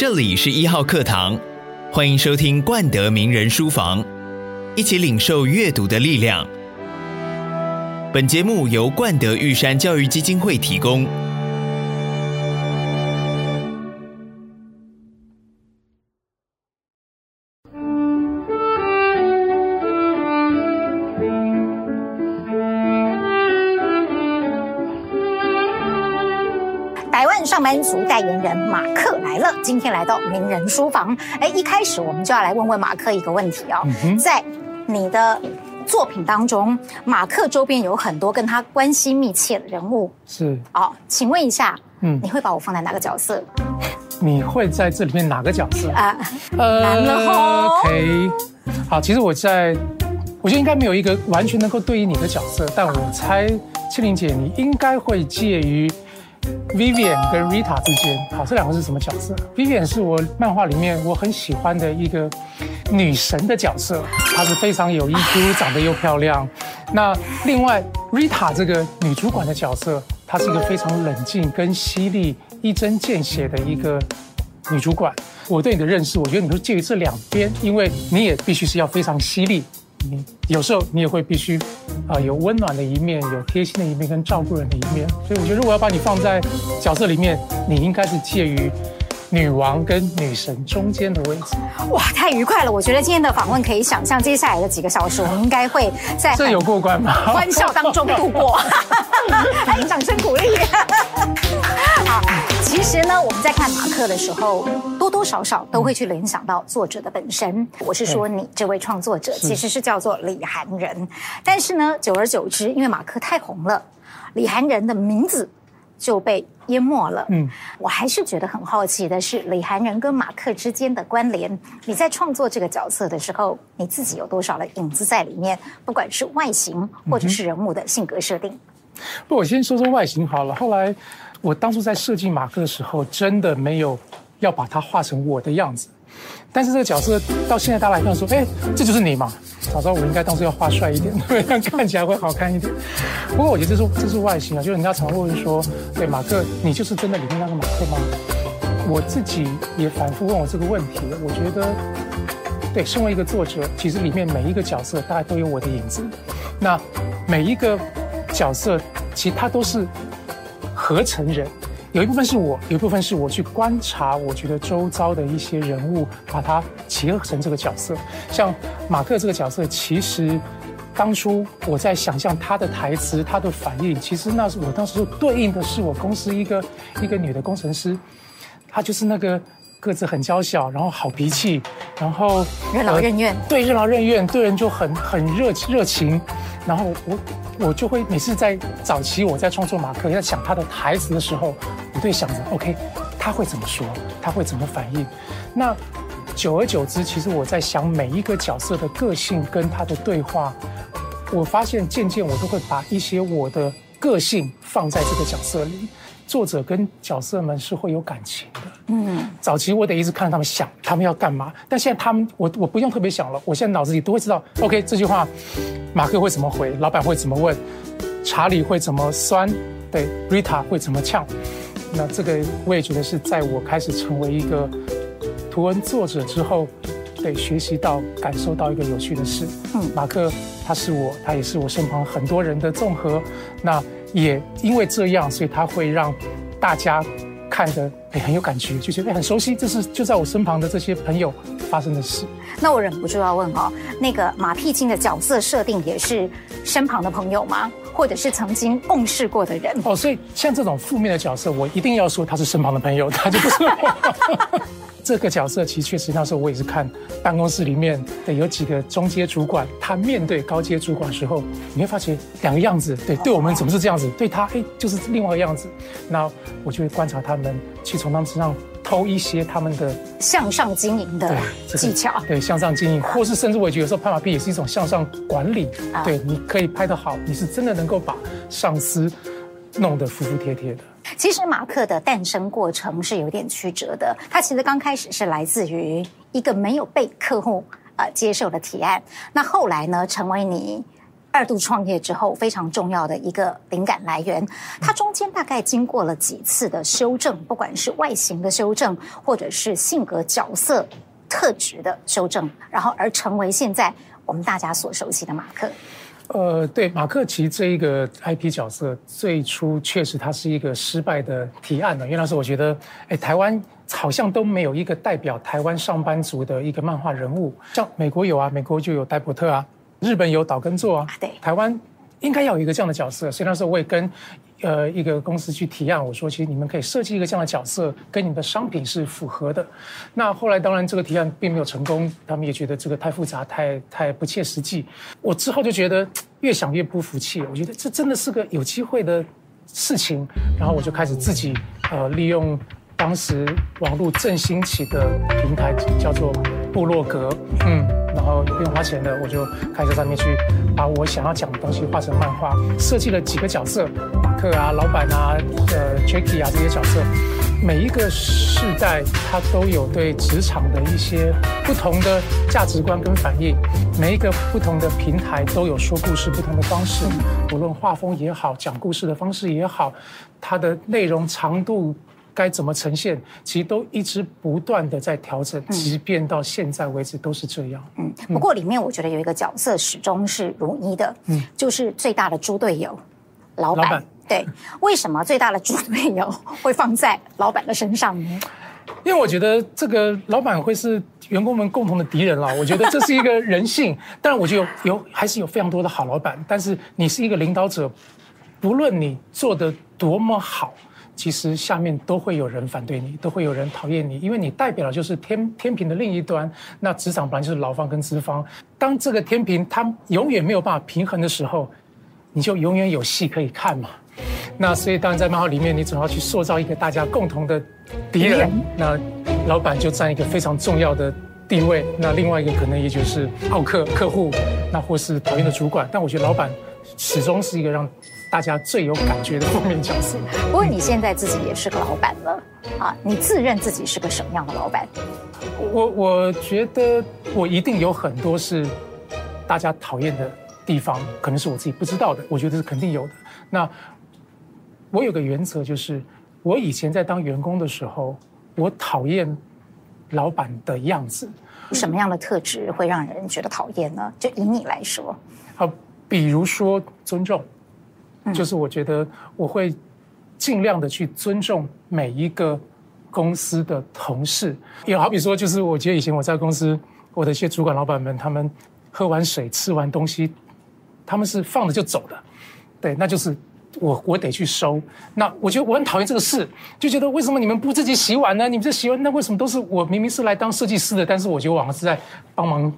这里是一号课堂，欢迎收听冠德名人书房，一起领受阅读的力量。本节目由冠德玉山教育基金会提供。百万上班族代言人马克来了，今天来到名人书房。哎，一开始我们就要来问问马克一个问题哦，嗯、在你的作品当中，马克周边有很多跟他关系密切的人物，是哦，请问一下，嗯，你会把我放在哪个角色？你会在这里面哪个角色啊？呃，难了哦。OK，好，其实我在，我觉得应该没有一个完全能够对应你的角色，但我猜庆玲姐你应该会介于。Vivian 跟 Rita 之间，好，这两个是什么角色？Vivian 是我漫画里面我很喜欢的一个女神的角色，她是非常有 EQ，长得又漂亮。那另外 Rita 这个女主管的角色，她是一个非常冷静跟犀利、一针见血的一个女主管。我对你的认识，我觉得你是介于这两边，因为你也必须是要非常犀利。你有时候你也会必须，啊，有温暖的一面，有贴心的一面，跟照顾人的一面。所以我觉得，如果要把你放在角色里面，你应该是介于女王跟女神中间的位置。哇，太愉快了！我觉得今天的访问可以想象，接下来的几个小时，我们应该会在这有过关吗？欢笑当中度过。哎，掌声鼓励。好，其实呢，我们在看马克的时候，多多少少都会去联想到作者的本身。我是说，你这位创作者其实是叫做李含仁，但是呢，久而久之，因为马克太红了，李含仁的名字就被淹没了。嗯，我还是觉得很好奇的是，李含仁跟马克之间的关联。你在创作这个角色的时候，你自己有多少的影子在里面？不管是外形，或者是人物的性格设定。不，我先说说外形好了。后来。我当初在设计马克的时候，真的没有要把它画成我的样子。但是这个角色到现在大家来看说，哎，这就是你嘛？早知道我应该当初要画帅一点，这样看起来会好看一点。不过我觉得这是这是外形啊，就是人家常问说，对，马克，你就是真的里面那个马克吗？我自己也反复问我这个问题。我觉得，对，身为一个作者，其实里面每一个角色大概都有我的影子。那每一个角色，其实它都是。合成人，有一部分是我，有一部分是我去观察，我觉得周遭的一些人物，把它结合成这个角色。像马克这个角色，其实当初我在想象他的台词、他的反应，其实那是我当时对应的是我公司一个一个女的工程师，她就是那个个子很娇小，然后好脾气，然后任劳任怨，对，任劳任怨，对人就很很热热情，然后我。我就会每次在早期我在创作马克，在想他的台词的时候，我会想着，OK，他会怎么说，他会怎么反应。那久而久之，其实我在想每一个角色的个性跟他的对话，我发现渐渐我都会把一些我的个性放在这个角色里。作者跟角色们是会有感情的。嗯，早期我得一直看他们想他们要干嘛，但现在他们我我不用特别想了，我现在脑子里都会知道。OK，这句话，马克会怎么回？老板会怎么问？查理会怎么酸？对，Rita 会怎么呛？那这个我也觉得是在我开始成为一个图文作者之后，对，学习到、感受到一个有趣的事。嗯，马克他是我，他也是我身旁很多人的综合。那。也因为这样，所以他会让大家看得很有感觉，就觉得很熟悉。这是就在我身旁的这些朋友发生的事。那我忍不住要问哦，那个马屁精的角色设定也是身旁的朋友吗？或者是曾经共事过的人？哦，所以像这种负面的角色，我一定要说他是身旁的朋友，他就不是我。这个角色其实确实，那时候我也是看办公室里面的有几个中阶主管，他面对高阶主管的时候，你会发现两个样子。对，对我们怎么是这样子？对他，哎，就是另外一个样子。那我就会观察他们，去从他们身上偷一些他们的 向上经营的技巧。对，向上经营，或是甚至我觉得有时候拍马屁也是一种向上管理。对，你可以拍得好，你是真的能够把上司弄得服服帖帖的。其实马克的诞生过程是有点曲折的。他其实刚开始是来自于一个没有被客户呃接受的提案，那后来呢，成为你二度创业之后非常重要的一个灵感来源。它中间大概经过了几次的修正，不管是外形的修正，或者是性格角色特质的修正，然后而成为现在我们大家所熟悉的马克。呃，对，马克奇这一个 IP 角色最初确实他是一个失败的提案呢，因为那时候我觉得，哎，台湾好像都没有一个代表台湾上班族的一个漫画人物，像美国有啊，美国就有戴伯特啊，日本有岛根作啊，对，台湾应该要有一个这样的角色，所以那时候我也跟。呃，一个公司去提案，我说其实你们可以设计一个这样的角色，跟你们的商品是符合的。那后来当然这个提案并没有成功，他们也觉得这个太复杂，太太不切实际。我之后就觉得越想越不服气，我觉得这真的是个有机会的事情，然后我就开始自己呃利用当时网络正兴起的平台，叫做部落格，嗯，然后也不用花钱的，我就开始上面去把我想要讲的东西画成漫画，设计了几个角色。客啊，老板啊，呃，Jackie 啊，这些角色，每一个世代他都有对职场的一些不同的价值观跟反应，每一个不同的平台都有说故事不同的方式，无论画风也好，讲故事的方式也好，它的内容长度该怎么呈现，其实都一直不断的在调整，即便到现在为止都是这样。嗯，不过里面我觉得有一个角色始终是如一的，嗯，就是最大的猪队友，老板。老板对，为什么最大的猪队友会放在老板的身上呢？因为我觉得这个老板会是员工们共同的敌人了。我觉得这是一个人性。但，我觉得有有还是有非常多的好老板，但是你是一个领导者，不论你做的多么好，其实下面都会有人反对你，都会有人讨厌你，因为你代表的就是天天平的另一端。那职场本来就是劳方跟资方，当这个天平它永远没有办法平衡的时候，你就永远有戏可以看嘛。那所以，当然在漫画里面，你总要去塑造一个大家共同的敌人。那老板就占一个非常重要的地位。那另外一个可能也就是奥客客户，那或是讨厌的主管。但我觉得老板始终是一个让大家最有感觉的负面角色。不过你现在自己也是个老板了啊，你自认自己是个什么样的老板？我我觉得我一定有很多是大家讨厌的地方，可能是我自己不知道的。我觉得是肯定有的。那。我有个原则，就是我以前在当员工的时候，我讨厌老板的样子。什么样的特质会让人觉得讨厌呢？就以你来说，好，比如说尊重，就是我觉得我会尽量的去尊重每一个公司的同事。也好比说，就是我觉得以前我在公司，我的一些主管老板们，他们喝完水、吃完东西，他们是放着就走的，对，那就是。我我得去收，那我觉得我很讨厌这个事，就觉得为什么你们不自己洗碗呢？你们这洗碗，那为什么都是我？明明是来当设计师的，但是我觉得我好像是在帮忙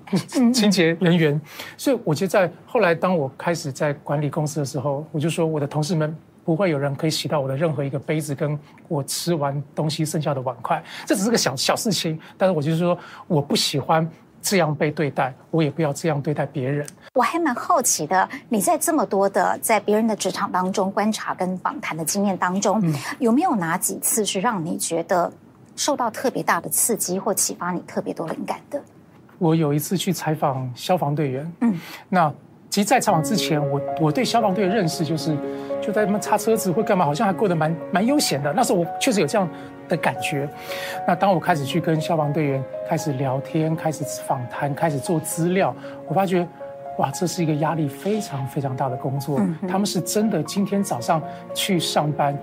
清洁人员。所以我觉得在后来，当我开始在管理公司的时候，我就说我的同事们不会有人可以洗到我的任何一个杯子，跟我吃完东西剩下的碗筷，这只是个小小事情，但是我就是说我不喜欢。这样被对待，我也不要这样对待别人。我还蛮好奇的，你在这么多的在别人的职场当中观察跟访谈的经验当中，嗯、有没有哪几次是让你觉得受到特别大的刺激或启发你特别多灵感的？我有一次去采访消防队员，嗯，那其实，在采访之前，我我对消防队的认识就是，就在他们擦车子或干嘛，好像还过得蛮蛮悠闲的。那时候我确实有这样。的感觉。那当我开始去跟消防队员开始聊天、开始访谈、开始做资料，我发觉，哇，这是一个压力非常非常大的工作。嗯、他们是真的今天早上去上班，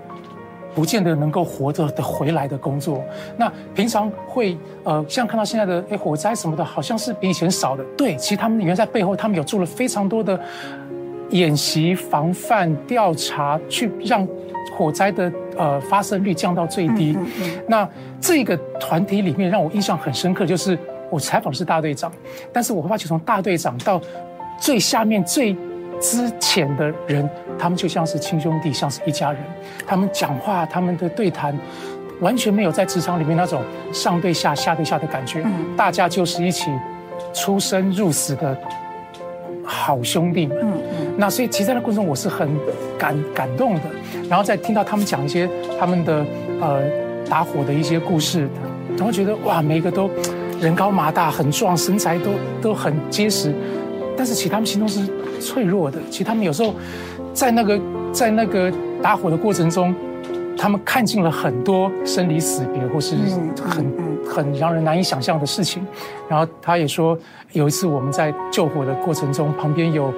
不见得能够活着的回来的工作。那平常会呃，像看到现在的哎火灾什么的，好像是比以前少的。对，其实他们原来在背后，他们有做了非常多的演习、防范、调查，去让。火灾的呃发生率降到最低，嗯嗯嗯、那这个团体里面让我印象很深刻，就是我采访的是大队长，但是我会发觉从大队长到最下面最之前的人，他们就像是亲兄弟，像是一家人。他们讲话，他们的对谈，完全没有在职场里面那种上对下、下对下的感觉，嗯、大家就是一起出生入死的。好兄弟们，那所以其实在那过程中我是很感感动的，然后再听到他们讲一些他们的呃打火的一些故事，然后觉得哇，每一个都人高马大，很壮，身材都都很结实，但是其实他们心中是脆弱的。其实他们有时候在那个在那个打火的过程中，他们看尽了很多生离死别，或是很很让人难以想象的事情。然后他也说，有一次我们在救火的过程中，旁边有。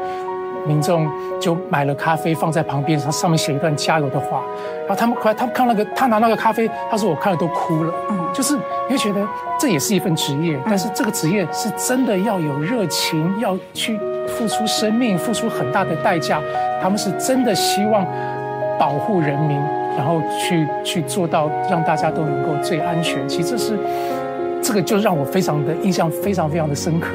民众就买了咖啡放在旁边，上上面写一段加油的话。然后他们快他们看那个，他拿那个咖啡，他说我看了都哭了。嗯，就是你会觉得这也是一份职业，但是这个职业是真的要有热情，要去付出生命，付出很大的代价。他们是真的希望保护人民，然后去去做到让大家都能够最安全。其实这是。这个就让我非常的印象非常非常的深刻。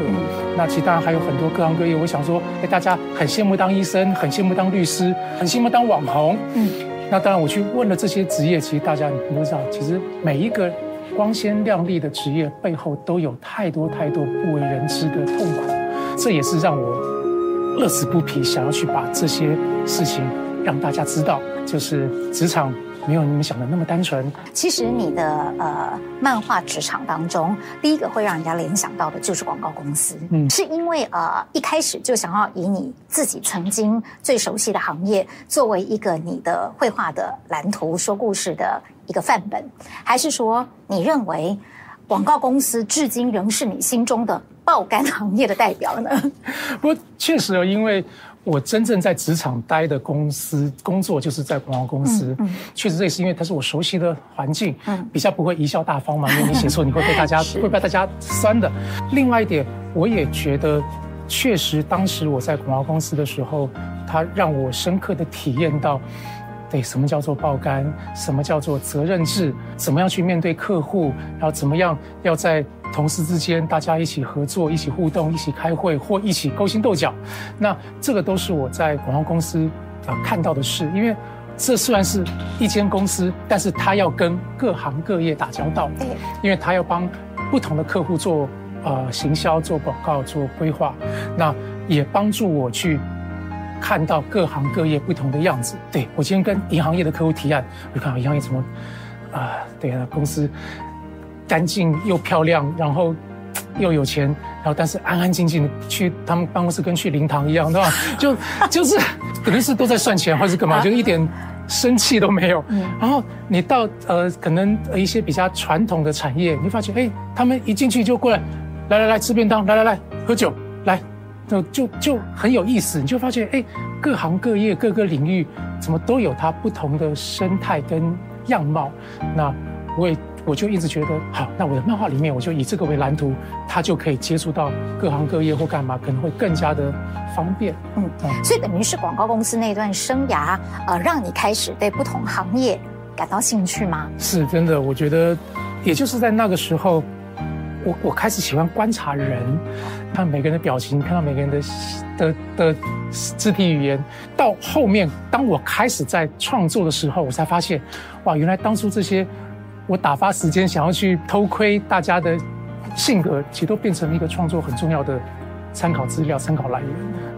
那其实当然还有很多各行各业，我想说，哎，大家很羡慕当医生，很羡慕当律师，很羡慕当网红。嗯，那当然我去问了这些职业，其实大家你都知道，其实每一个光鲜亮丽的职业背后都有太多太多不为人知的痛苦。这也是让我乐此不疲，想要去把这些事情让大家知道，就是职场。没有你们想的那么单纯。其实你的呃漫画职场当中，第一个会让人家联想到的就是广告公司。嗯，是因为呃一开始就想要以你自己曾经最熟悉的行业作为一个你的绘画的蓝图、说故事的一个范本，还是说你认为广告公司至今仍是你心中的爆肝行业的代表呢？不过确实，因为。我真正在职场待的公司工作，就是在广告公司。嗯，确实这也是因为它是我熟悉的环境，嗯，比较不会贻笑大方嘛，因为你写错你会被大家 会被大家酸的。另外一点，我也觉得，确实当时我在广告公司的时候，它让我深刻的体验到。对，什么叫做爆肝？什么叫做责任制？怎么样去面对客户？然后怎么样要在同事之间大家一起合作、一起互动、一起开会或一起勾心斗角？那这个都是我在广告公司啊看到的事。因为这虽然是一间公司，但是他要跟各行各业打交道，因为他要帮不同的客户做呃行销、做广告、做规划，那也帮助我去。看到各行各业不同的样子，对，我今天跟银行业的客户提案，我就看到银行业怎么，啊、呃，对啊，公司干净又漂亮，然后又有钱，然后但是安安静静的去他们办公室跟去灵堂一样，对吧？就就是可能是都在算钱，或是干嘛，就一点生气都没有。然后你到呃，可能一些比较传统的产业，你发觉哎，他们一进去就过来，来来来吃便当，来来来喝酒，来。就就就很有意思，你就发现，哎，各行各业各个领域怎么都有它不同的生态跟样貌。那我也我就一直觉得，好，那我的漫画里面我就以这个为蓝图，它就可以接触到各行各业或干嘛，可能会更加的方便。嗯，嗯，所以等于是广告公司那段生涯，呃，让你开始对不同行业感到兴趣吗？是真的，我觉得，也就是在那个时候。我我开始喜欢观察人，看每个人的表情，看到每个人的的的肢体语言。到后面，当我开始在创作的时候，我才发现，哇，原来当初这些我打发时间想要去偷窥大家的性格，其实都变成了一个创作很重要的参考资料、参考来源。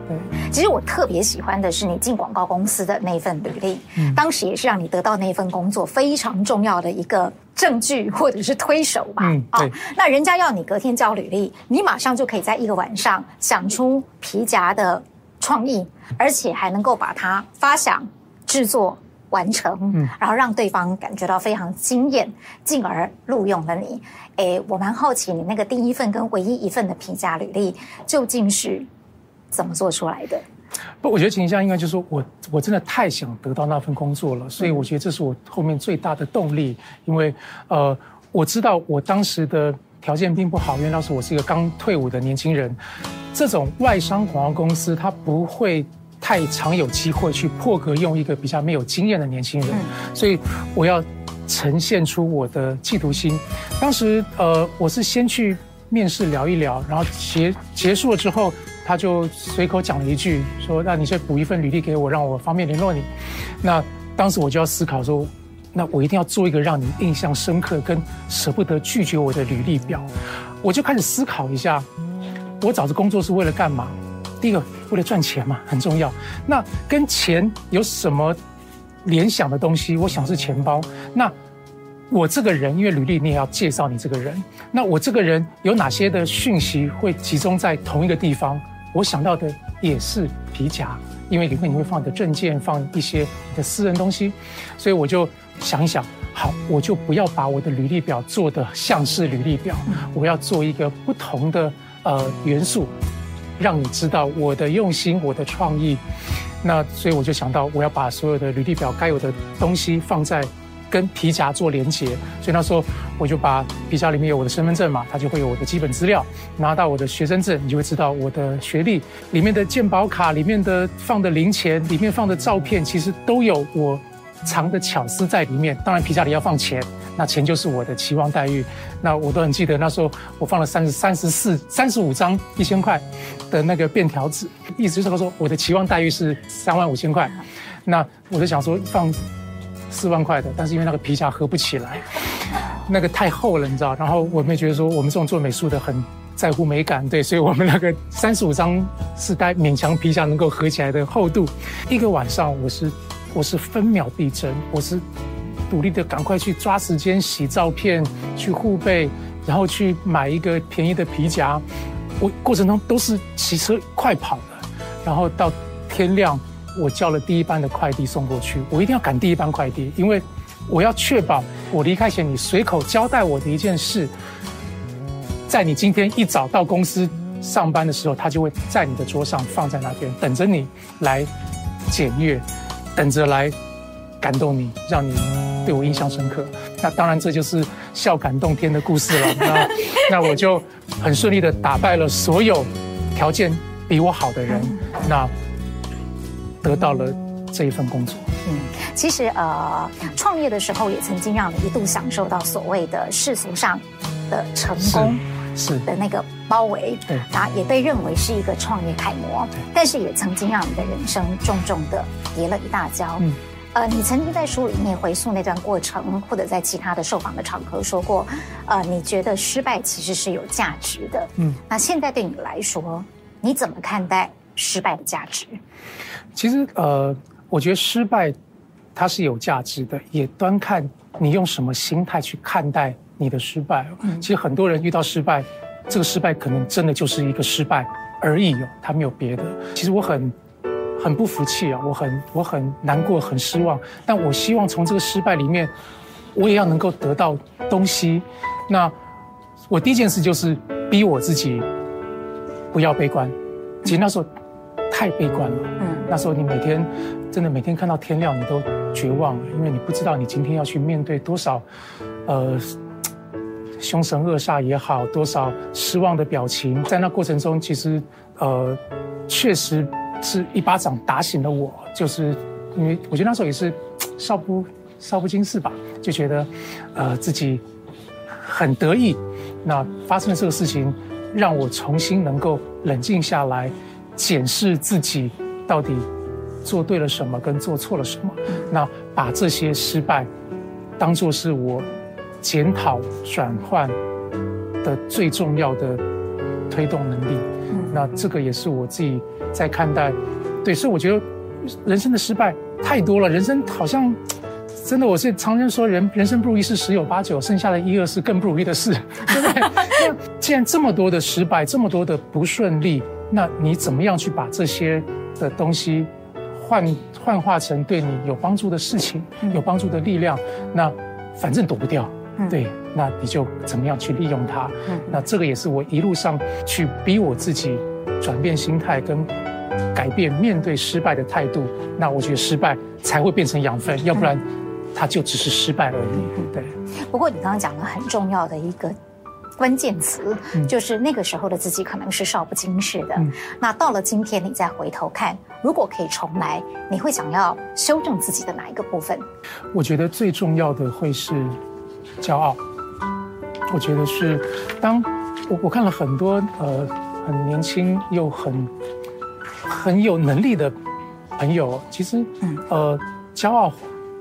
对，其实我特别喜欢的是你进广告公司的那份履历，嗯，当时也是让你得到那份工作非常重要的一个。证据或者是推手吧，嗯，对。哦，那人家要你隔天交履历，你马上就可以在一个晚上想出皮夹的创意，而且还能够把它发想、制作完成，嗯，然后让对方感觉到非常惊艳，进而录用了你。诶，我蛮好奇你那个第一份跟唯一一份的评价履历究竟是怎么做出来的？不，我觉得情况应该就是说我我真的太想得到那份工作了，所以我觉得这是我后面最大的动力。因为呃，我知道我当时的条件并不好，因为当时我是一个刚退伍的年轻人。这种外商广告公司，它不会太常有机会去破格用一个比较没有经验的年轻人，所以我要呈现出我的企图心。当时呃，我是先去面试聊一聊，然后结结束了之后。他就随口讲了一句，说：“那你先补一份履历给我，让我方便联络你。”那当时我就要思考说：“那我一定要做一个让你印象深刻、跟舍不得拒绝我的履历表。”我就开始思考一下，我找这工作是为了干嘛？第一个，为了赚钱嘛，很重要。那跟钱有什么联想的东西？我想是钱包。那我这个人，因为履历你也要介绍你这个人。那我这个人有哪些的讯息会集中在同一个地方？我想到的也是皮夹，因为里面你会放你的证件，放一些你的私人东西，所以我就想一想，好，我就不要把我的履历表做得像是履历表，我要做一个不同的呃元素，让你知道我的用心，我的创意。那所以我就想到，我要把所有的履历表该有的东西放在。跟皮夹做连接，所以那时候我就把皮夹里面有我的身份证嘛，它就会有我的基本资料。拿到我的学生证，你就会知道我的学历。里面的健保卡，里面的放的零钱，里面放的照片，其实都有我藏的巧思在里面。当然皮夹里要放钱，那钱就是我的期望待遇。那我都很记得那时候我放了三十三十四三十五张一千块的那个便条纸，意思就是说我的期望待遇是三万五千块。那我就想说放。四万块的，但是因为那个皮夹合不起来，那个太厚了，你知道。然后我们也觉得说，我们这种做美术的很在乎美感，对，所以我们那个三十五张是带勉强皮夹能够合起来的厚度。一个晚上，我是我是分秒必争，我是努力的赶快去抓时间洗照片，去护背，然后去买一个便宜的皮夹。我过程中都是骑车快跑的，然后到天亮。我叫了第一班的快递送过去，我一定要赶第一班快递，因为我要确保我离开前你随口交代我的一件事，在你今天一早到公司上班的时候，他就会在你的桌上放在那边，等着你来检阅，等着来感动你，让你对我印象深刻。那当然，这就是笑感动天的故事了。那那我就很顺利的打败了所有条件比我好的人。那。得到了这一份工作。嗯，其实呃，创业的时候也曾经让你一度享受到所谓的世俗上的成功，是的那个包围，对，然后也被认为是一个创业楷模。对，但是也曾经让你的人生重重的跌了一大跤。嗯，呃，你曾经在书里面回溯那段过程，或者在其他的受访的场合说过，呃，你觉得失败其实是有价值的。嗯，那现在对你来说，你怎么看待失败的价值？其实，呃，我觉得失败它是有价值的，也端看你用什么心态去看待你的失败。嗯，其实很多人遇到失败，这个失败可能真的就是一个失败而已哦，他没有别的。其实我很很不服气啊，我很我很难过，很失望。但我希望从这个失败里面，我也要能够得到东西。那我第一件事就是逼我自己不要悲观。其实那时候。太悲观了。嗯，那时候你每天真的每天看到天亮，你都绝望了，因为你不知道你今天要去面对多少，呃，凶神恶煞也好，多少失望的表情。在那过程中，其实呃，确实是一巴掌打醒了我。就是因为我觉得那时候也是少不少不经事吧，就觉得呃自己很得意。那发生了这个事情，让我重新能够冷静下来。检视自己到底做对了什么，跟做错了什么，那把这些失败当作是我检讨转换的最重要的推动能力。那这个也是我自己在看待。对，所以我觉得人生的失败太多了，人生好像真的，我是常常说人人生不如意事十有八九，剩下的一二是更不如意的事，对不对？那既然这么多的失败，这么多的不顺利。那你怎么样去把这些的东西换幻化成对你有帮助的事情，有帮助的力量？那反正躲不掉，对，那你就怎么样去利用它？那这个也是我一路上去逼我自己转变心态跟改变面对失败的态度。那我觉得失败才会变成养分，要不然它就只是失败而已。对。不过你刚刚讲了很重要的一个。关键词就是那个时候的自己可能是少不经事的。嗯、那到了今天，你再回头看，如果可以重来，你会想要修正自己的哪一个部分？我觉得最重要的会是骄傲。我觉得是当我我看了很多呃很年轻又很很有能力的朋友，其实呃骄傲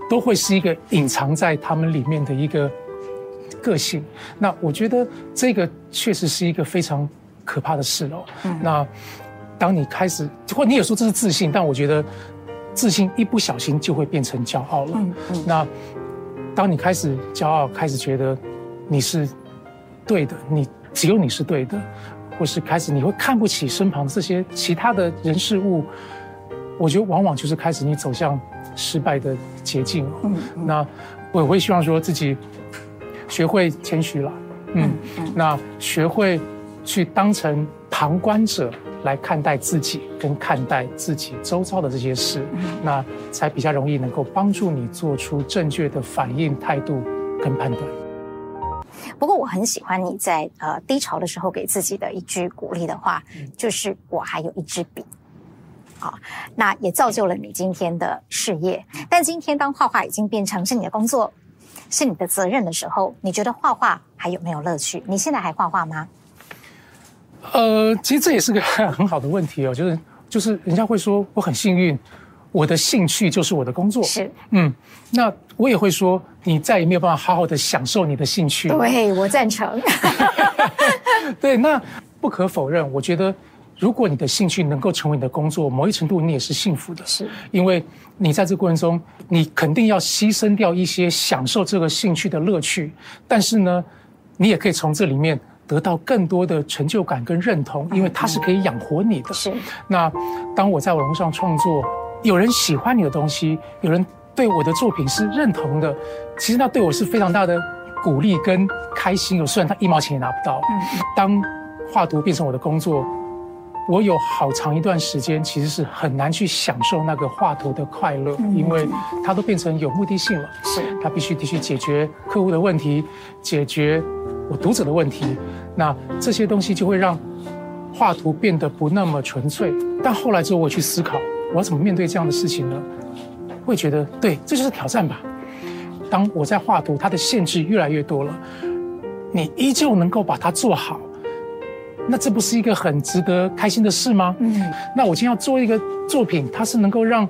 都会是一个隐藏在他们里面的一个。个性，那我觉得这个确实是一个非常可怕的事哦。嗯、那当你开始，或你也说这是自信，但我觉得自信一不小心就会变成骄傲了。嗯嗯、那当你开始骄傲，开始觉得你是对的，你只有你是对的，或是开始你会看不起身旁这些其他的人事物，我觉得往往就是开始你走向失败的捷径。嗯，那我也会希望说自己学会谦虚了，嗯，那学会去当成旁观者来看待自己，跟看待自己周遭的这些事，那才比较容易能够帮助你做出正确的反应态度跟判断。不过我很喜欢你在呃低潮的时候给自己的一句鼓励的话，就是我还有一支笔。好，那也造就了你今天的事业。但今天当画画已经变成是你的工作，是你的责任的时候，你觉得画画还有没有乐趣？你现在还画画吗？呃，其实这也是个很好的问题哦，就是就是人家会说我很幸运，我的兴趣就是我的工作。是，嗯，那我也会说你再也没有办法好好的享受你的兴趣。对，我赞成。对，那不可否认，我觉得。如果你的兴趣能够成为你的工作，某一程度你也是幸福的，是因为你在这个过程中，你肯定要牺牲掉一些享受这个兴趣的乐趣，但是呢，你也可以从这里面得到更多的成就感跟认同，因为它是可以养活你的。是。那当我在网络上创作，有人喜欢你的东西，有人对我的作品是认同的，其实那对我是非常大的鼓励跟开心。虽然他一毛钱也拿不到。嗯。当画图变成我的工作。我有好长一段时间，其实是很难去享受那个画图的快乐，因为它都变成有目的性了。是，它必须得去解决客户的问题，解决我读者的问题。那这些东西就会让画图变得不那么纯粹。但后来之后，我去思考，我要怎么面对这样的事情呢？会觉得，对，这就是挑战吧。当我在画图，它的限制越来越多了，你依旧能够把它做好。那这不是一个很值得开心的事吗？嗯，那我今天要做一个作品，它是能够让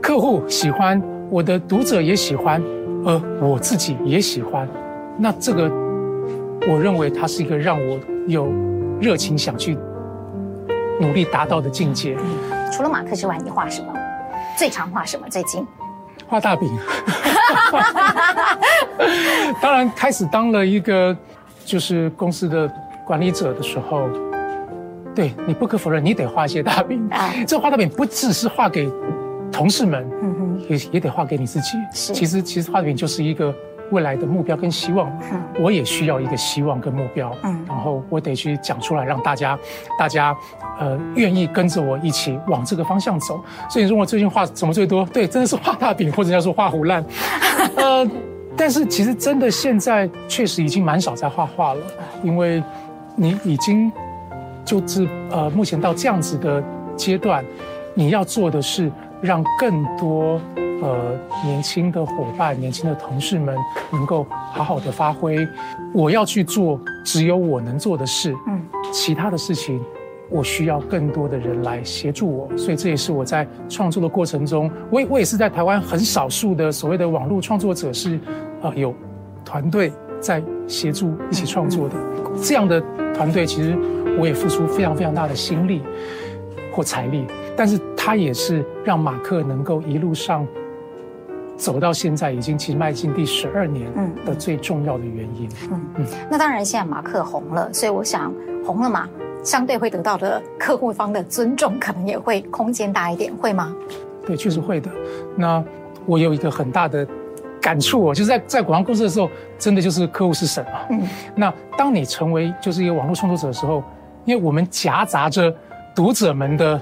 客户喜欢，我的读者也喜欢，而我自己也喜欢。那这个，我认为它是一个让我有热情想去努力达到的境界。嗯，除了马克之外，你画什么？最常画什么？最近画大饼。当然，开始当了一个就是公司的。管理者的时候，对，你不可否认，你得画一些大饼。这画大饼不只是画给同事们，嗯，也也得画给你自己。其实其实画饼就是一个未来的目标跟希望。嗯，我也需要一个希望跟目标。嗯，然后我得去讲出来，让大家大家呃愿意跟着我一起往这个方向走。所以你说我最近画什么最多？对，真的是画大饼，或者叫做画唬烂。呃，但是其实真的现在确实已经蛮少在画画了，因为。你已经就是呃，目前到这样子的阶段，你要做的是让更多呃年轻的伙伴、年轻的同事们能够好好的发挥。我要去做只有我能做的事，嗯，其他的事情我需要更多的人来协助我。所以这也是我在创作的过程中，我也我也是在台湾很少数的所谓的网络创作者是呃有团队在协助一起创作的这样的。团队其实我也付出非常非常大的心力或财力，但是它也是让马克能够一路上走到现在，已经其实迈进第十二年的最重要的原因。嗯嗯，那当然现在马克红了，所以我想红了嘛，相对会得到的客户方的尊重可能也会空间大一点，会吗？对，确实会的。那我有一个很大的。感触哦，就是在在广告公司的时候，真的就是客户是神啊。嗯，那当你成为就是一个网络创作者的时候，因为我们夹杂着读者们的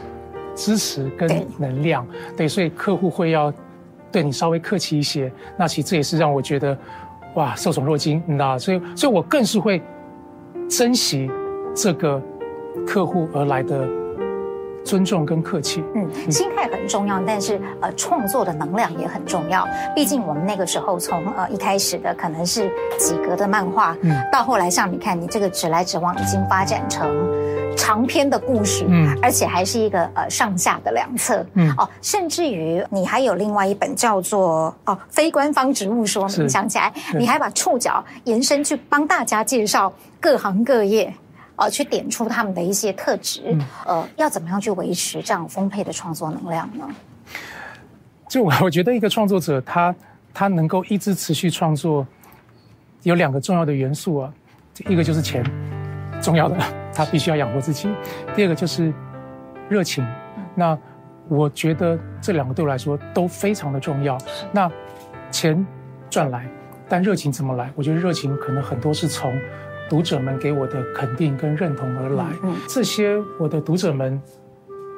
支持跟能量，对，对，所以客户会要对你稍微客气一些。那其实这也是让我觉得哇，受宠若惊，你知道，所以所以我更是会珍惜这个客户而来的。尊重跟客气，嗯，心态很重要，但是呃，创作的能量也很重要。毕竟我们那个时候从呃一开始的可能是几格的漫画，嗯，到后来像你看，你这个指来指往已经发展成长篇的故事，嗯，而且还是一个呃上下的两册，嗯，哦，甚至于你还有另外一本叫做哦非官方植物说明，想起来，你还把触角延伸去帮大家介绍各行各业。呃，去点出他们的一些特质，嗯、呃，要怎么样去维持这样丰沛的创作能量呢？就我 我觉得，一个创作者他他能够一直持续创作，有两个重要的元素啊，一个就是钱，重要的，他必须要养活自己。第二个就是热情。那我觉得这两个对我来说都非常的重要。那钱赚来，但热情怎么来？我觉得热情可能很多是从读者们给我的肯定跟认同而来。这些我的读者们，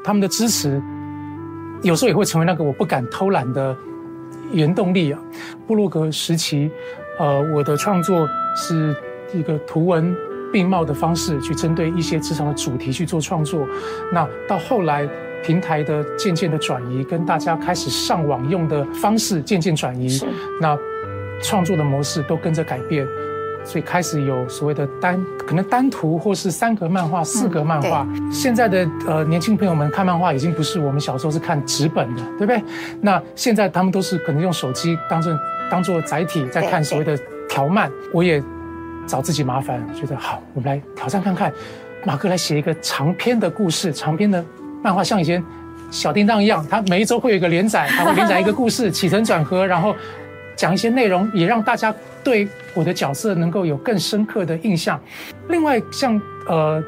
他们的支持，有时候也会成为那个我不敢偷懒的原动力啊。布洛格时期，呃，我的创作是一个图文并茂的方式，去针对一些职场的主题去做创作。那到后来。平台的渐渐的转移，跟大家开始上网用的方式渐渐转移，那创作的模式都跟着改变，所以开始有所谓的单，可能单图或是三格漫画、四格漫画。嗯、现在的呃年轻朋友们看漫画已经不是我们小时候是看纸本的，对不对？那现在他们都是可能用手机当成当做载体在看所谓的条漫。我也找自己麻烦，觉得好，我们来挑战看看，马克来写一个长篇的故事，长篇的。漫画像以前小叮当一样，它每一周会有一个连载，它会连载一个故事，起承转合，然后讲一些内容，也让大家对我的角色能够有更深刻的印象。另外，像呃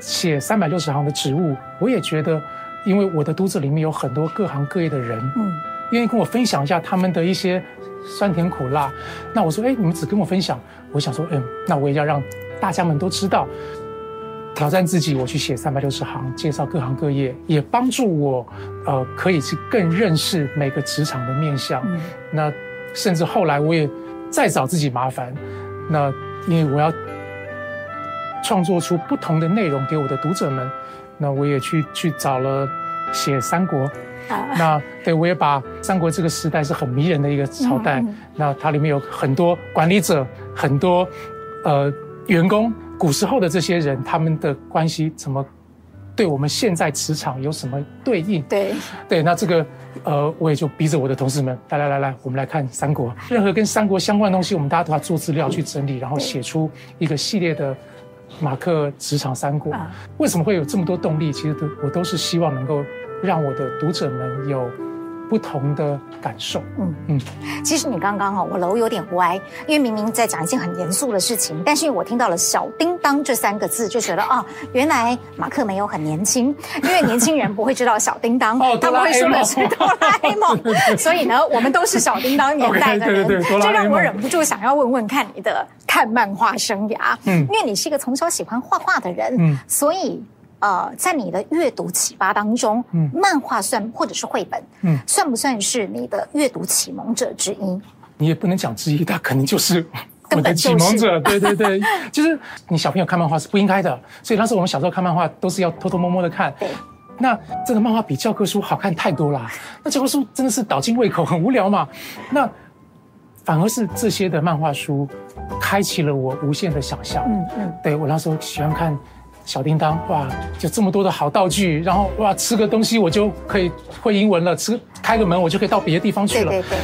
写三百六十行的职务，我也觉得，因为我的读者里面有很多各行各业的人，嗯，愿意跟我分享一下他们的一些酸甜苦辣。那我说，哎，你们只跟我分享，我想说，嗯，那我也要让大家们都知道。挑战自己，我去写三百六十行，介绍各行各业，也帮助我，呃，可以去更认识每个职场的面向。嗯、那甚至后来我也再找自己麻烦，那因为我要创作出不同的内容给我的读者们，那我也去去找了写三国。啊、那对我也把三国这个时代是很迷人的一个朝代，嗯、那它里面有很多管理者，很多呃员工。古时候的这些人，他们的关系怎么对我们现在磁场有什么对应？对对，那这个呃，我也就逼着我的同事们，来来来来，我们来看三国，任何跟三国相关的东西，我们大家都要做资料去整理，然后写出一个系列的马克职场三国。为什么会有这么多动力？其实都我都是希望能够让我的读者们有。不同的感受，嗯。嗯，其实你刚刚哦，我楼有点歪，因为明明在讲一件很严肃的事情，但是我听到了“小叮当”这三个字，就觉得哦，原来马克没有很年轻，因为年轻人不会知道小叮当，他们会说的是哆啦 A 梦，所以呢，我们都是小叮当年代的人，这让我忍不住想要问问看你的看漫画生涯，嗯，因为你是一个从小喜欢画画的人，嗯，所以。呃，在你的阅读启发当中，嗯，漫画算或者是绘本，嗯，算不算是你的阅读启蒙者之一？你也不能讲之一，他肯定就是我的启蒙者。对对对，就是你小朋友看漫画是不应该的，所以当时我们小时候看漫画都是要偷偷摸摸的看。对，那这个漫画比教科书好看太多啦，那教科书真的是倒尽胃口，很无聊嘛。那反而是这些的漫画书，开启了我无限的想象。嗯嗯，对我那时候喜欢看。小叮当，哇，就这么多的好道具，然后哇，吃个东西我就可以会英文了，吃开个门我就可以到别的地方去了。对对对，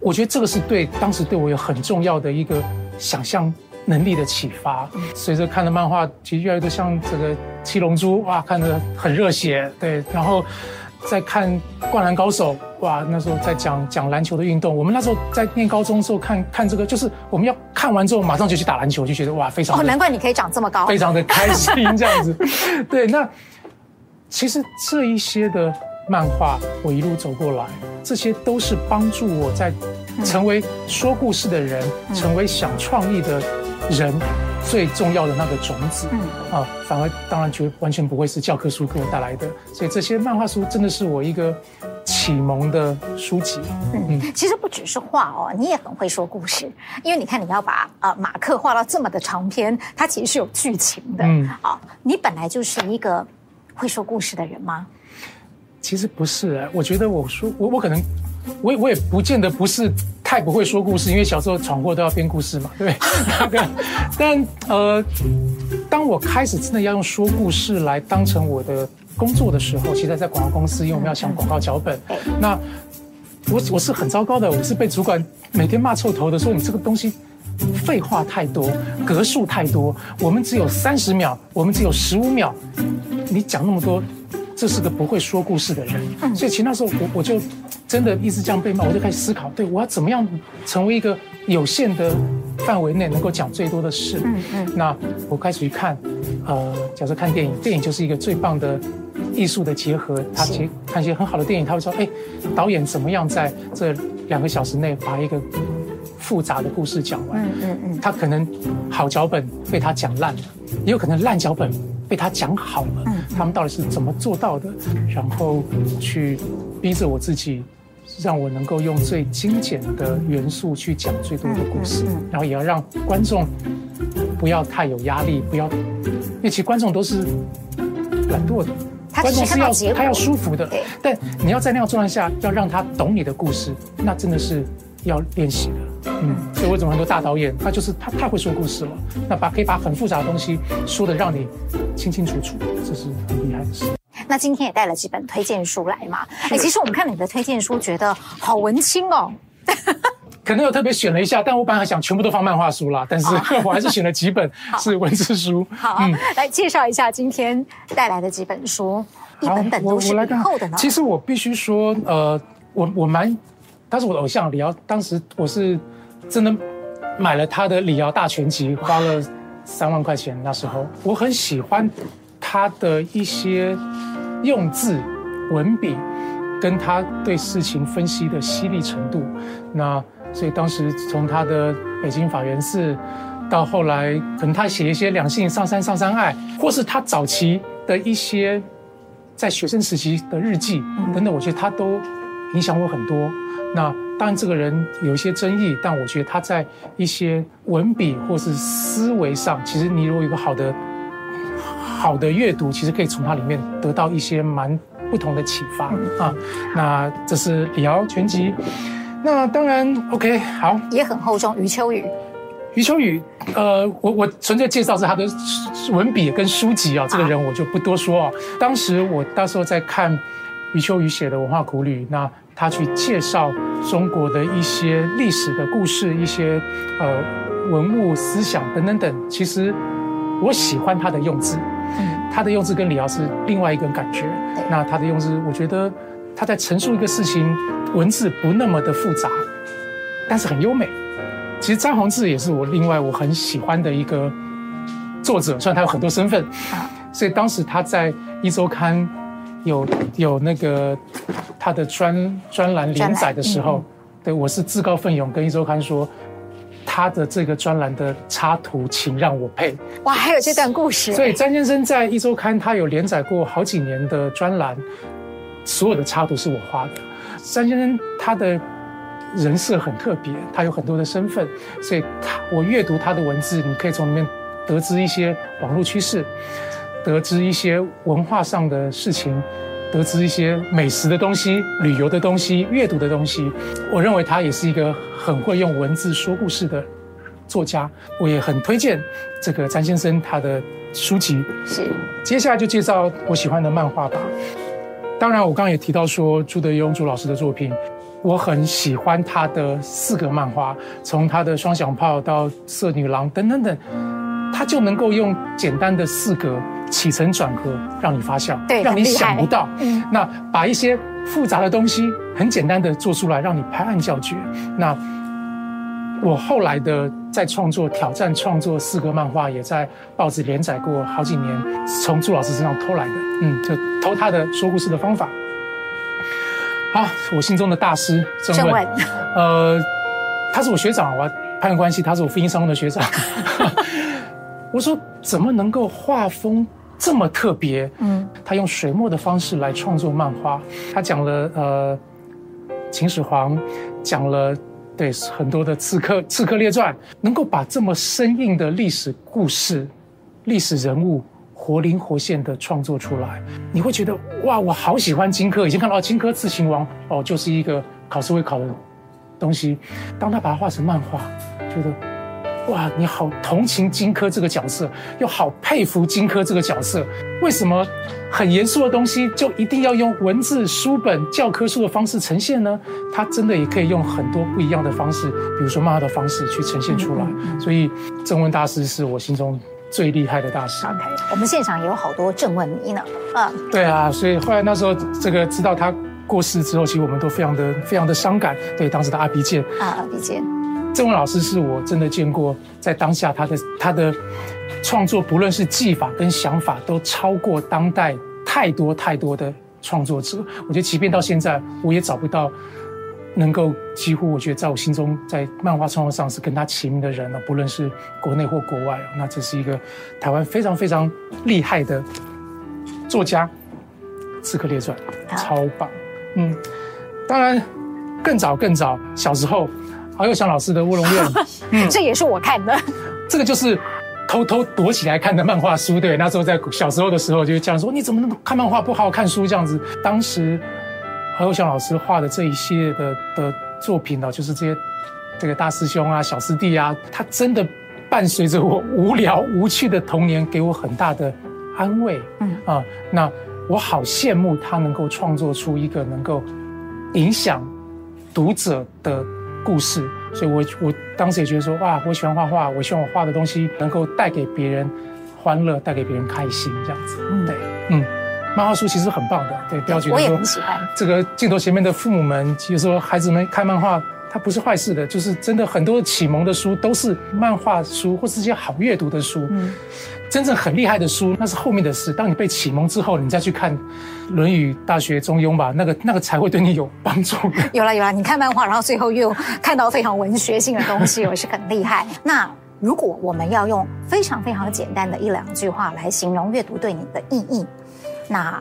我觉得这个是对当时对我有很重要的一个想象能力的启发。随着看的漫画，其实越来越多像这个七龙珠，哇，看得很热血，对，然后。在看《灌篮高手》哇，那时候在讲讲篮球的运动。我们那时候在念高中的时候看看这个，就是我们要看完之后马上就去打篮球，就觉得哇，非常哦，难怪你可以长这么高，非常的开心 这样子。对，那其实这一些的漫画，我一路走过来，这些都是帮助我在成为说故事的人，嗯、成为想创意的人。最重要的那个种子，嗯啊，反而当然就完全不会是教科书给我带来的，所以这些漫画书真的是我一个启蒙的书籍。嗯，嗯，其实不只是画哦，你也很会说故事，因为你看你要把呃马克画到这么的长篇，它其实是有剧情的。嗯啊，你本来就是一个会说故事的人吗？其实不是，我觉得我说我我可能。我我也不见得不是太不会说故事，因为小时候闯祸都要编故事嘛，对不对？但呃，当我开始真的要用说故事来当成我的工作的时候，其实，在广告公司，因为我们要想广告脚本，那我我是很糟糕的，我是被主管每天骂臭头的，说你这个东西废话太多，格数太多，我们只有三十秒，我们只有十五秒，你讲那么多。这是个不会说故事的人，所以其实那时候我我就真的一直这样被骂，我就开始思考，对，我要怎么样成为一个有限的范围内能够讲最多的事。嗯嗯。那我开始去看，呃，假设看电影，电影就是一个最棒的艺术的结合。他其实看一些很好的电影，他会说：“哎，导演怎么样在这两个小时内把一个复杂的故事讲完？”嗯嗯嗯。他可能好脚本被他讲烂了，也有可能烂脚本被他讲好了。嗯。他们到底是怎么做到的？然后去逼着我自己。让我能够用最精简的元素去讲最多的故事，然后也要让观众不要太有压力，不要，因为其实观众都是懒惰的，观众是要他要舒服的，但你要在那样状态下要让他懂你的故事，那真的是要练习的。嗯，所以为什么很多大导演他就是他太会说故事了，那把可以把很复杂的东西说的让你清清楚楚，这是很厉害的事。那今天也带了几本推荐书来嘛？哎，其实我们看你的推荐书，觉得好文青哦。可能有特别选了一下，但我本来想全部都放漫画书啦，但是 我还是选了几本 是文字书。好，嗯、来介绍一下今天带来的几本书，一本本都是厚的呢。其实我必须说，呃，我我蛮，他是我的偶像李敖，当时我是真的买了他的《李敖大全集》，花了三万块钱。那时候我很喜欢他的一些。用字、文笔，跟他对事情分析的犀利程度，那所以当时从他的《北京法源寺》，到后来可能他写一些两性上山上山爱，或是他早期的一些在学生时期的日记等等，我觉得他都影响我很多。那当然这个人有一些争议，但我觉得他在一些文笔或是思维上，其实你如果有一个好的。好的阅读其实可以从它里面得到一些蛮不同的启发啊。那这是李敖全集。那当然，OK，好，也很厚重。余秋雨，余秋雨，呃，我我纯粹介绍是他的文笔跟书籍啊。这个人我就不多说啊。当时我到时候在看余秋雨写的《文化苦旅》，那他去介绍中国的一些历史的故事、一些呃文物思想等等等。其实我喜欢他的用字。他的用字跟李敖是另外一个感觉。那他的用字，我觉得他在陈述一个事情，文字不那么的复杂，但是很优美。其实张宏志也是我另外我很喜欢的一个作者，虽然他有很多身份。所以当时他在一周刊有有那个他的专专栏连载的时候，对我是自告奋勇跟一周刊说。他的这个专栏的插图，请让我配。哇，还有这段故事。所以詹先生在一周刊，他有连载过好几年的专栏，所有的插图是我画的。詹先生他的人设很特别，他有很多的身份，所以他我阅读他的文字，你可以从里面得知一些网络趋势，得知一些文化上的事情。得知一些美食的东西、旅游的东西、阅读的东西，我认为他也是一个很会用文字说故事的作家。我也很推荐这个詹先生他的书籍。是，接下来就介绍我喜欢的漫画吧。当然，我刚刚也提到说朱德庸朱老师的作品，我很喜欢他的四个漫画，从他的双响炮到色女郎等等等，他就能够用简单的四格。起承转合，让你发笑，对，让你想不到。嗯，那把一些复杂的东西很简单的做出来，让你拍案叫绝。那我后来的在创作挑战创作四格漫画，也在报纸连载过好几年，从朱老师身上偷来的。嗯，就偷他的说故事的方法。好，我心中的大师郑问，呃，他是我学长，我攀有关系，他是我复兴商工的学长。我说怎么能够画风这么特别？嗯，他用水墨的方式来创作漫画。他讲了呃秦始皇，讲了对很多的刺客刺客列传，能够把这么生硬的历史故事、历史人物活灵活现的创作出来，你会觉得哇，我好喜欢荆轲。以前看到荆轲刺秦王哦，就是一个考试会考的东西。当他把它画成漫画，觉得。哇，你好同情荆轲这个角色，又好佩服荆轲这个角色。为什么很严肃的东西就一定要用文字书本教科书的方式呈现呢？他真的也可以用很多不一样的方式，比如说漫画的方式去呈现出来。所以正问大师是我心中最厉害的大师。OK，我们现场也有好多郑问迷呢。嗯，对啊，所以后来那时候这个知道他过世之后，其实我们都非常的非常的伤感。对，当时的阿鼻剑啊，阿鼻剑。郑文老师是我真的见过，在当下他的他的创作，不论是技法跟想法，都超过当代太多太多的创作者。我觉得，即便到现在，我也找不到能够几乎，我觉得在我心中，在漫画创作上是跟他齐名的人了。不论是国内或国外，那这是一个台湾非常非常厉害的作家，《刺客列传》超棒。嗯，当然更早更早，小时候。郝幼祥老师的《乌龙院》，嗯，这也是我看的。这个就是偷偷躲起来看的漫画书，对。那时候在小时候的时候，就这样说：“你怎么能看漫画不好好看书？”这样子。当时郝幼祥老师画的这一系列的的作品呢，就是这些这个大师兄啊、小师弟啊，他真的伴随着我无聊无趣的童年，给我很大的安慰。嗯啊，那我好羡慕他能够创作出一个能够影响读者的。故事，所以我我当时也觉得说，哇，我喜欢画画，我希望我画的东西能够带给别人欢乐，带给别人开心，这样子。嗯，对，嗯，漫画书其实很棒的，对，不要觉得说，我也很喜欢。这个镜头前面的父母们，其实说孩子们看漫画，它不是坏事的，就是真的很多启蒙的书都是漫画书，或是一些好阅读的书。嗯。真正很厉害的书，那是后面的事。当你被启蒙之后，你再去看《论语》《大学》《中庸》吧，那个那个才会对你有帮助。有了有了，你看漫画，然后最后又看到非常文学性的东西，我是很厉害。那如果我们要用非常非常简单的一两句话来形容阅读对你的意义，那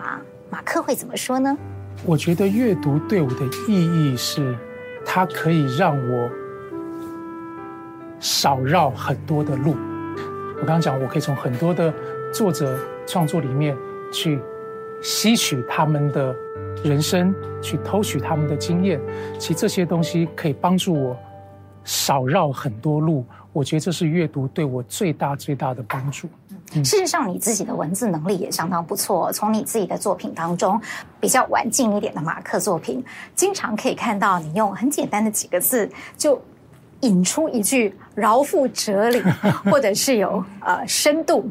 马克会怎么说呢？我觉得阅读对我的意义是，它可以让我少绕很多的路。我刚刚讲，我可以从很多的作者创作里面去吸取他们的人生，去偷取他们的经验。其实这些东西可以帮助我少绕很多路。我觉得这是阅读对我最大最大的帮助。嗯，事实上，你自己的文字能力也相当不错。从你自己的作品当中，比较晚近一点的马克作品，经常可以看到你用很简单的几个字就。引出一句饶富哲理，或者是有呃深度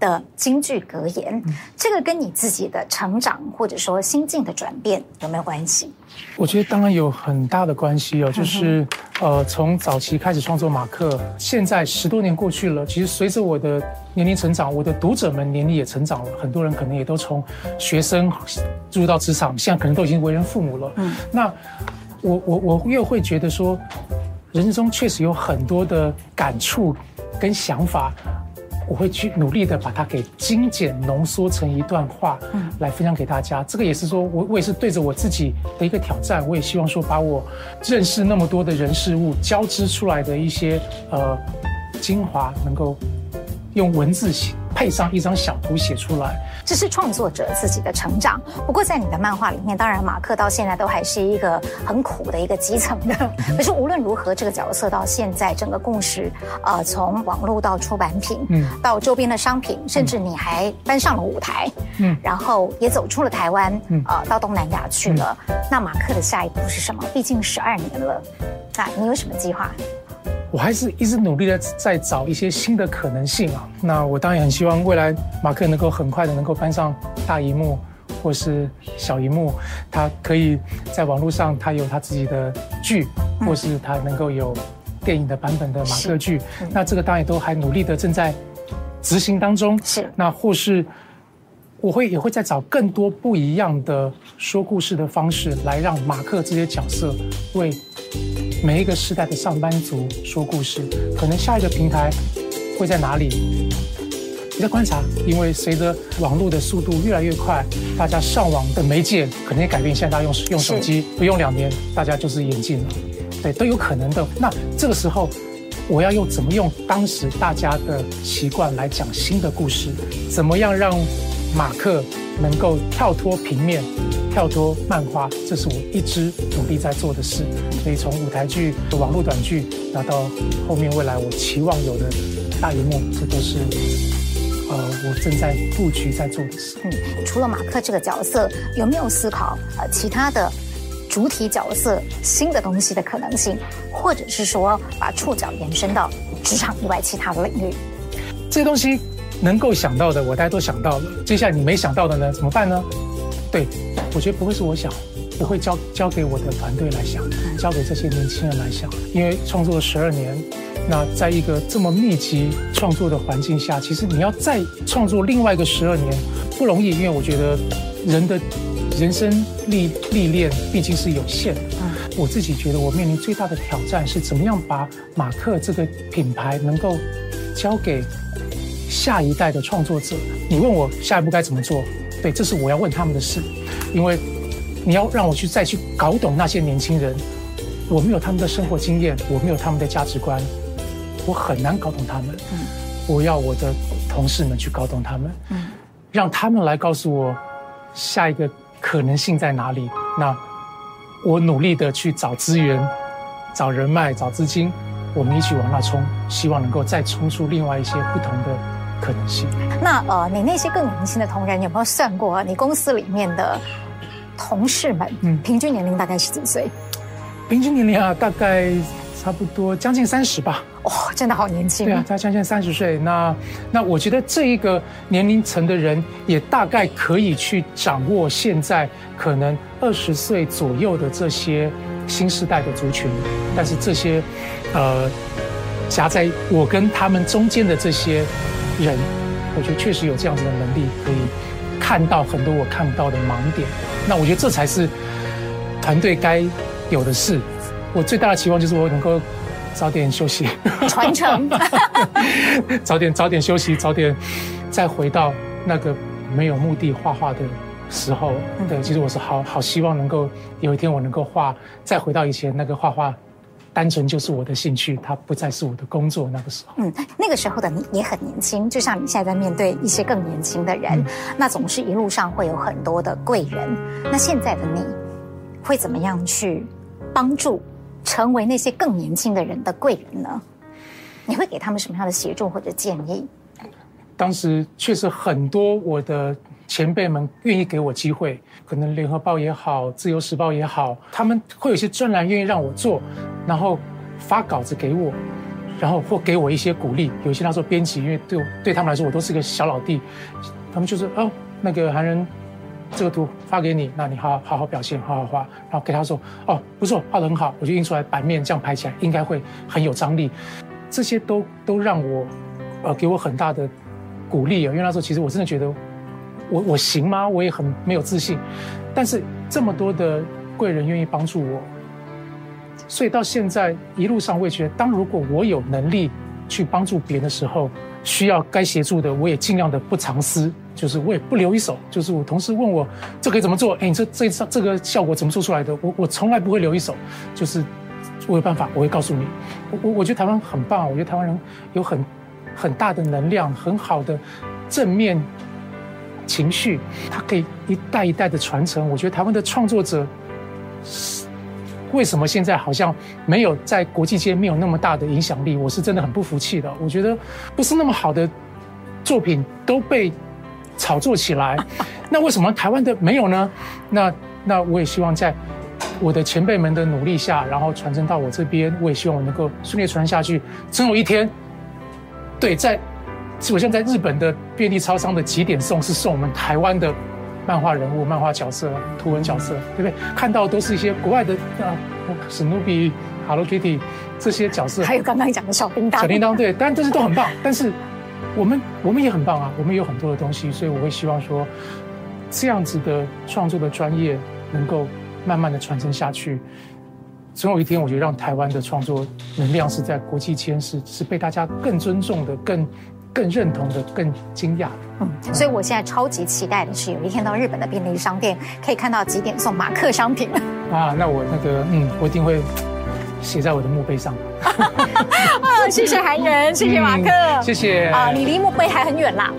的京剧格言，这个跟你自己的成长或者说心境的转变有没有关系？我觉得当然有很大的关系哦。就是呃，从早期开始创作马克，现在十多年过去了，其实随着我的年龄成长，我的读者们年龄也成长了，很多人可能也都从学生入到职场，现在可能都已经为人父母了。嗯，那我我我越会觉得说。人生中确实有很多的感触跟想法，我会去努力的把它给精简浓缩成一段话，来分享给大家。这个也是说我我也是对着我自己的一个挑战，我也希望说把我认识那么多的人事物交织出来的一些呃精华，能够用文字写。配上一张小图写出来，这是创作者自己的成长。不过在你的漫画里面，当然马克到现在都还是一个很苦的一个基层的。可是无论如何，这个角色到现在整个故事，呃，从网络到出版品，嗯，到周边的商品，甚至你还搬上了舞台，嗯，然后也走出了台湾，嗯，呃，到东南亚去了。那马克的下一步是什么？毕竟十二年了，那你有什么计划？我还是一直努力的在找一些新的可能性啊。那我当然很希望未来马克能够很快的能够搬上大荧幕，或是小荧幕，他可以在网络上他有他自己的剧，或是他能够有电影的版本的马克剧。那这个当然也都还努力的正在执行当中。是。那或是我会也会再找更多不一样的说故事的方式，来让马克这些角色为。每一个时代的上班族说故事，可能下一个平台会在哪里？你在观察，因为随着网络的速度越来越快，大家上网的媒介可能也改变。现在大家用用手机，不用两年，大家就是眼镜了，对，都有可能的。那这个时候，我要用怎么用当时大家的习惯来讲新的故事？怎么样让马克能够跳脱平面？跳脱漫画，这是我一直努力在做的事。所以从舞台剧、网络短剧，拿到后面未来我期望有的大荧幕，这都是呃我正在布局在做的事。嗯，除了马克这个角色，有没有思考呃其他的主体角色新的东西的可能性，或者是说把触角延伸到职场以外其他的领域？这些东西能够想到的，我大家都想到了。接下来你没想到的呢？怎么办呢？对。我觉得不会是我想，我会交交给我的团队来想，交给这些年轻人来想。因为创作了十二年，那在一个这么密集创作的环境下，其实你要再创作另外一个十二年不容易。因为我觉得人的人生历历练毕竟是有限的。我自己觉得我面临最大的挑战是怎么样把马克这个品牌能够交给下一代的创作者。你问我下一步该怎么做？对，这是我要问他们的事，因为你要让我去再去搞懂那些年轻人，我没有他们的生活经验，我没有他们的价值观，我很难搞懂他们。嗯，我要我的同事们去搞懂他们，嗯，让他们来告诉我下一个可能性在哪里。那我努力的去找资源、找人脉、找资金，我们一起往那冲，希望能够再冲出另外一些不同的。可能性。那呃，你那些更年轻的同仁有没有算过？你公司里面的同事们，嗯，平均年龄大概是几岁？平均年龄啊，大概差不多将近三十吧。哇、哦，真的好年轻。对啊，他将近三十岁。那那我觉得这一个年龄层的人，也大概可以去掌握现在可能二十岁左右的这些新时代的族群。但是这些呃，夹在我跟他们中间的这些。人，我觉得确实有这样子的能力，可以看到很多我看不到的盲点。那我觉得这才是团队该有的事。我最大的期望就是我能够早点休息，传承，早点早点休息，早点再回到那个没有目的画画的时候。对，其实我是好好希望能够有一天我能够画，再回到以前那个画画。单纯就是我的兴趣，它不再是我的工作。那个时候，嗯，那个时候的你也很年轻，就像你现在在面对一些更年轻的人，嗯、那总是一路上会有很多的贵人。那现在的你，会怎么样去帮助成为那些更年轻的人的贵人呢？你会给他们什么样的协助或者建议？当时确实很多我的。前辈们愿意给我机会，可能联合报也好，自由时报也好，他们会有一些专栏愿意让我做，然后发稿子给我，然后或给我一些鼓励。有些他说编辑，因为对对他们来说我都是个小老弟，他们就是哦，那个韩人这个图发给你，那你好好好表现，好好画，然后给他说哦不错，画得很好，我就印出来版面这样排起来应该会很有张力。这些都都让我呃给我很大的鼓励啊，因为那时候其实我真的觉得。我我行吗？我也很没有自信，但是这么多的贵人愿意帮助我，所以到现在一路上我也觉得，当如果我有能力去帮助别人的时候，需要该协助的，我也尽量的不藏私，就是我也不留一手。就是我同事问我这可以怎么做？哎，你这这这个效果怎么做出来的？我我从来不会留一手，就是我有办法我会告诉你。我我我觉得台湾很棒，我觉得台湾人有很很大的能量，很好的正面。情绪，它可以一代一代的传承。我觉得台湾的创作者，为什么现在好像没有在国际间没有那么大的影响力？我是真的很不服气的。我觉得不是那么好的作品都被炒作起来，那为什么台湾的没有呢？那那我也希望在我的前辈们的努力下，然后传承到我这边，我也希望我能够顺利传下去。总有一天，对，在。是我现在在日本的便利超商的几点送，是送我们台湾的漫画人物、漫画角色、图文角色，对不对？看到都是一些国外的啊，史努比、Hello Kitty 这些角色，还有刚刚讲的小叮当。小叮当，对，当然这些都很棒。但是我们我们也很棒啊，我们有很多的东西，所以我会希望说，这样子的创作的专业能够慢慢的传承下去。总有一天，我觉得让台湾的创作能量是在国际间是是被大家更尊重的，更。更认同的，更惊讶的，嗯，所以我现在超级期待的是，有一天到日本的便利商店可以看到几点送马克商品 啊！那我那个，嗯，我一定会写在我的墓碑上。啊，谢谢韩仁，谢谢马克，嗯、谢谢啊！你离墓碑还很远啦。